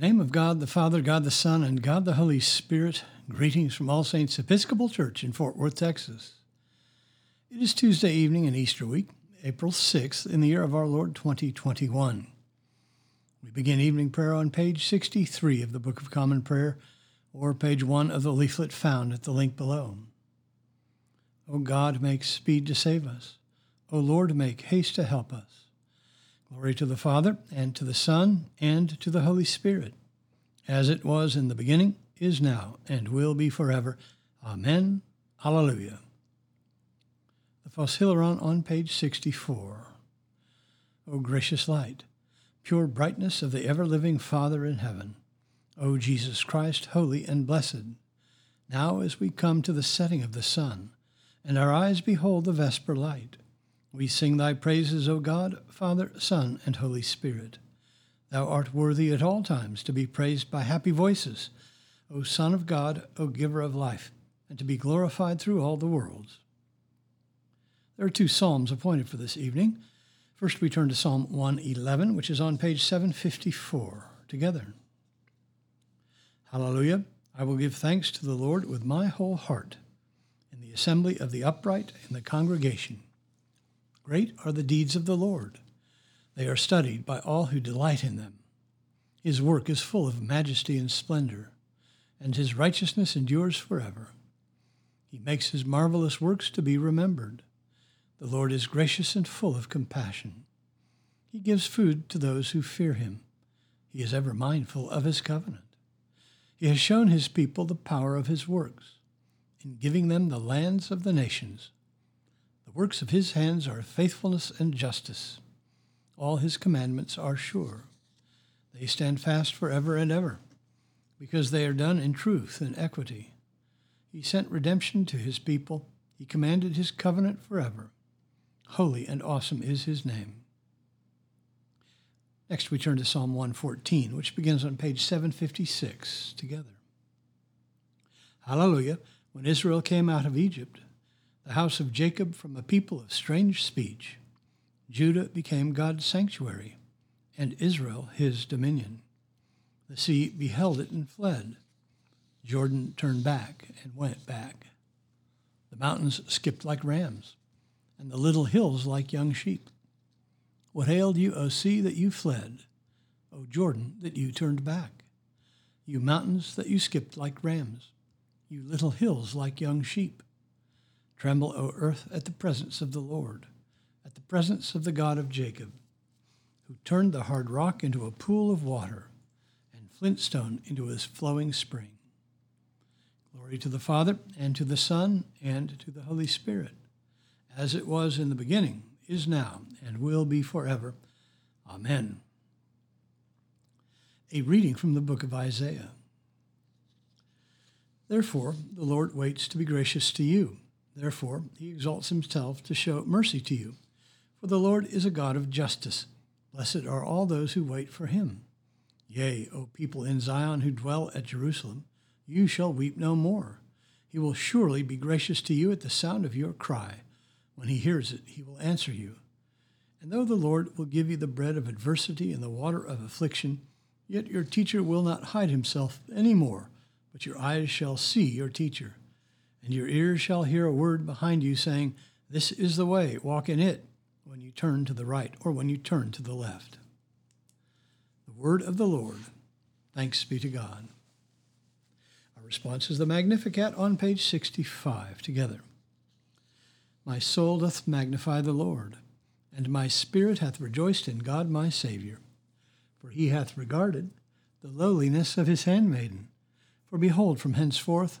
Name of God the Father, God the Son, and God the Holy Spirit, greetings from All Saints Episcopal Church in Fort Worth, Texas. It is Tuesday evening in Easter week, April 6th, in the year of our Lord 2021. We begin evening prayer on page 63 of the Book of Common Prayer, or page 1 of the leaflet found at the link below. O God, make speed to save us. O Lord, make haste to help us. Glory to the Father, and to the Son, and to the Holy Spirit, as it was in the beginning, is now, and will be forever. Amen. Alleluia. The Phos Hilaron on page 64. O gracious light, pure brightness of the ever living Father in heaven, O Jesus Christ, holy and blessed, now as we come to the setting of the sun, and our eyes behold the vesper light, we sing thy praises, O God, Father, Son, and Holy Spirit. Thou art worthy at all times to be praised by happy voices, O Son of God, O Giver of life, and to be glorified through all the worlds. There are two psalms appointed for this evening. First, we turn to Psalm 111, which is on page 754, together. Hallelujah! I will give thanks to the Lord with my whole heart, in the assembly of the upright in the congregation. Great are the deeds of the Lord. They are studied by all who delight in them. His work is full of majesty and splendor, and his righteousness endures forever. He makes his marvelous works to be remembered. The Lord is gracious and full of compassion. He gives food to those who fear him. He is ever mindful of his covenant. He has shown his people the power of his works, in giving them the lands of the nations. The works of his hands are faithfulness and justice. All his commandments are sure. They stand fast forever and ever, because they are done in truth and equity. He sent redemption to his people. He commanded his covenant forever. Holy and awesome is his name. Next, we turn to Psalm 114, which begins on page 756 together. Hallelujah. When Israel came out of Egypt, the house of Jacob from a people of strange speech. Judah became God's sanctuary, and Israel his dominion. The sea beheld it and fled. Jordan turned back and went back. The mountains skipped like rams, and the little hills like young sheep. What ailed you, O sea, that you fled? O Jordan, that you turned back? You mountains, that you skipped like rams? You little hills like young sheep? Tremble, O earth, at the presence of the Lord, at the presence of the God of Jacob, who turned the hard rock into a pool of water and flintstone into a flowing spring. Glory to the Father, and to the Son, and to the Holy Spirit, as it was in the beginning, is now, and will be forever. Amen. A reading from the book of Isaiah. Therefore, the Lord waits to be gracious to you Therefore, he exalts himself to show mercy to you. For the Lord is a God of justice. Blessed are all those who wait for him. Yea, O people in Zion who dwell at Jerusalem, you shall weep no more. He will surely be gracious to you at the sound of your cry. When he hears it, he will answer you. And though the Lord will give you the bread of adversity and the water of affliction, yet your teacher will not hide himself any more, but your eyes shall see your teacher and your ears shall hear a word behind you saying, This is the way, walk in it, when you turn to the right or when you turn to the left. The word of the Lord. Thanks be to God. Our response is the Magnificat on page 65 together. My soul doth magnify the Lord, and my spirit hath rejoiced in God my Saviour. For he hath regarded the lowliness of his handmaiden. For behold, from henceforth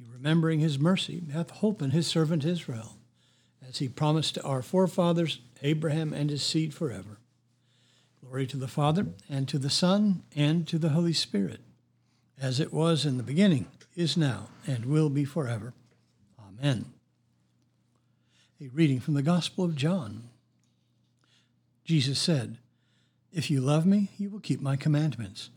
Remembering his mercy, hath holpen his servant Israel, as he promised to our forefathers, Abraham and his seed forever. Glory to the Father, and to the Son, and to the Holy Spirit, as it was in the beginning, is now, and will be forever. Amen. A reading from the Gospel of John. Jesus said, If you love me, you will keep my commandments,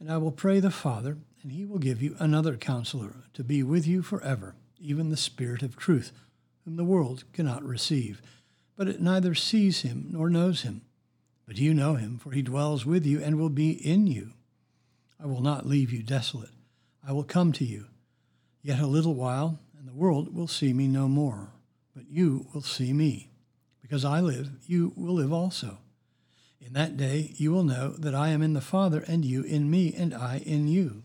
and I will pray the Father, and he will give you another counselor to be with you forever, even the Spirit of truth, whom the world cannot receive, but it neither sees him nor knows him. But you know him, for he dwells with you and will be in you. I will not leave you desolate. I will come to you. Yet a little while, and the world will see me no more. But you will see me. Because I live, you will live also. In that day you will know that I am in the Father, and you in me, and I in you.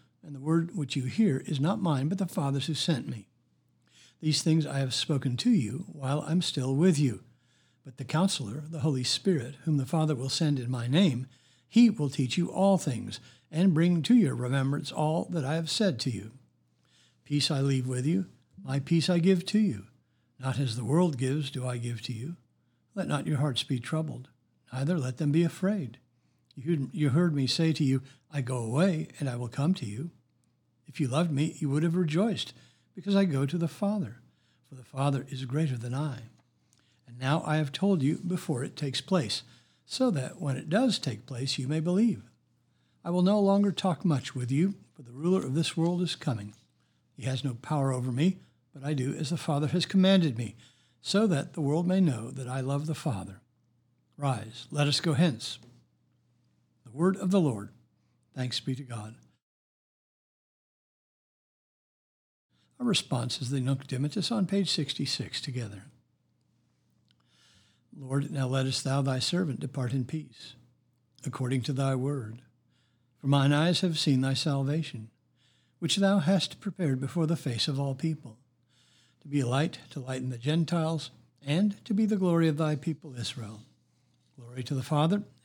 and the word which you hear is not mine, but the Father's who sent me. These things I have spoken to you while I'm still with you. But the Counselor, the Holy Spirit, whom the Father will send in my name, he will teach you all things and bring to your remembrance all that I have said to you. Peace I leave with you, my peace I give to you. Not as the world gives, do I give to you. Let not your hearts be troubled, neither let them be afraid. You heard me say to you, I go away, and I will come to you. If you loved me, you would have rejoiced, because I go to the Father, for the Father is greater than I. And now I have told you before it takes place, so that when it does take place, you may believe. I will no longer talk much with you, for the ruler of this world is coming. He has no power over me, but I do as the Father has commanded me, so that the world may know that I love the Father. Rise, let us go hence. The word of the Lord. Thanks be to God. Our response is the Nunc Dimittis on page 66 together. Lord, now lettest thou thy servant depart in peace, according to thy word. For mine eyes have seen thy salvation, which thou hast prepared before the face of all people, to be a light to lighten the Gentiles, and to be the glory of thy people Israel. Glory to the Father,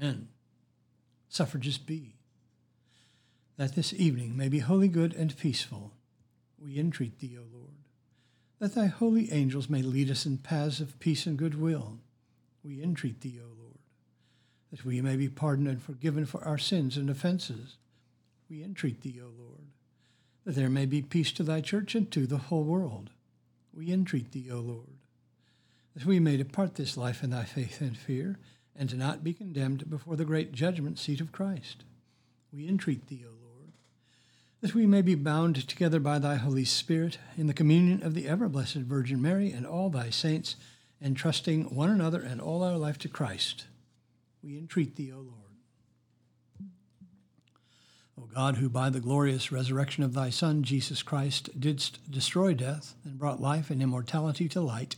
Amen. Suffrages B. That this evening may be holy good and peaceful, we entreat thee, O Lord. That thy holy angels may lead us in paths of peace and goodwill, we entreat thee, O Lord that we may be pardoned and forgiven for our sins and offenses. We entreat thee, O Lord, that there may be peace to thy church and to the whole world. We entreat thee, O Lord, that we may depart this life in thy faith and fear, and to not be condemned before the great judgment seat of Christ. We entreat thee, O Lord, that we may be bound together by thy Holy Spirit in the communion of the ever blessed Virgin Mary and all thy saints, entrusting one another and all our life to Christ we entreat thee, O Lord. O God, who by the glorious resurrection of thy Son, Jesus Christ, didst destroy death and brought life and immortality to light,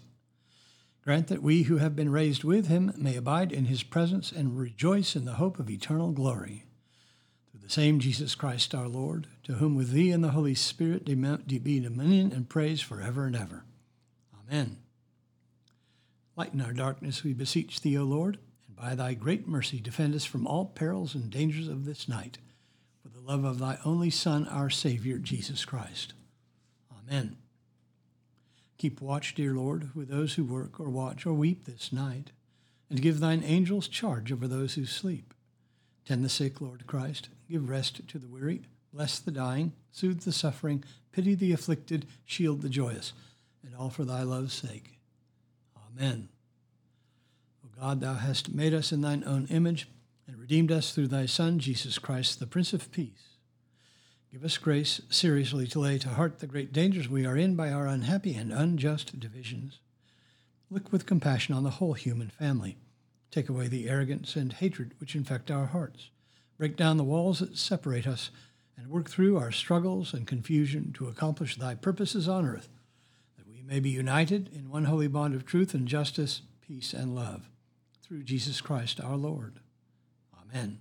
grant that we who have been raised with him may abide in his presence and rejoice in the hope of eternal glory. Through the same Jesus Christ our Lord, to whom with thee and the Holy Spirit be dominion and praise forever and ever. Amen. Lighten our darkness, we beseech thee, O Lord, and by thy great mercy defend us from all perils and dangers of this night for the love of thy only Son, our Savior, Jesus Christ. Amen. Keep watch, dear Lord, with those who work or watch or weep this night, and give thine angels charge over those who sleep. Tend the sick, Lord Christ. Give rest to the weary. Bless the dying. Soothe the suffering. Pity the afflicted. Shield the joyous. And all for thy love's sake. Amen. O God, thou hast made us in thine own image and redeemed us through thy Son, Jesus Christ, the Prince of Peace. Give us grace seriously to lay to heart the great dangers we are in by our unhappy and unjust divisions. Look with compassion on the whole human family. Take away the arrogance and hatred which infect our hearts. Break down the walls that separate us, and work through our struggles and confusion to accomplish thy purposes on earth, that we may be united in one holy bond of truth and justice, peace and love. Through Jesus Christ our Lord. Amen.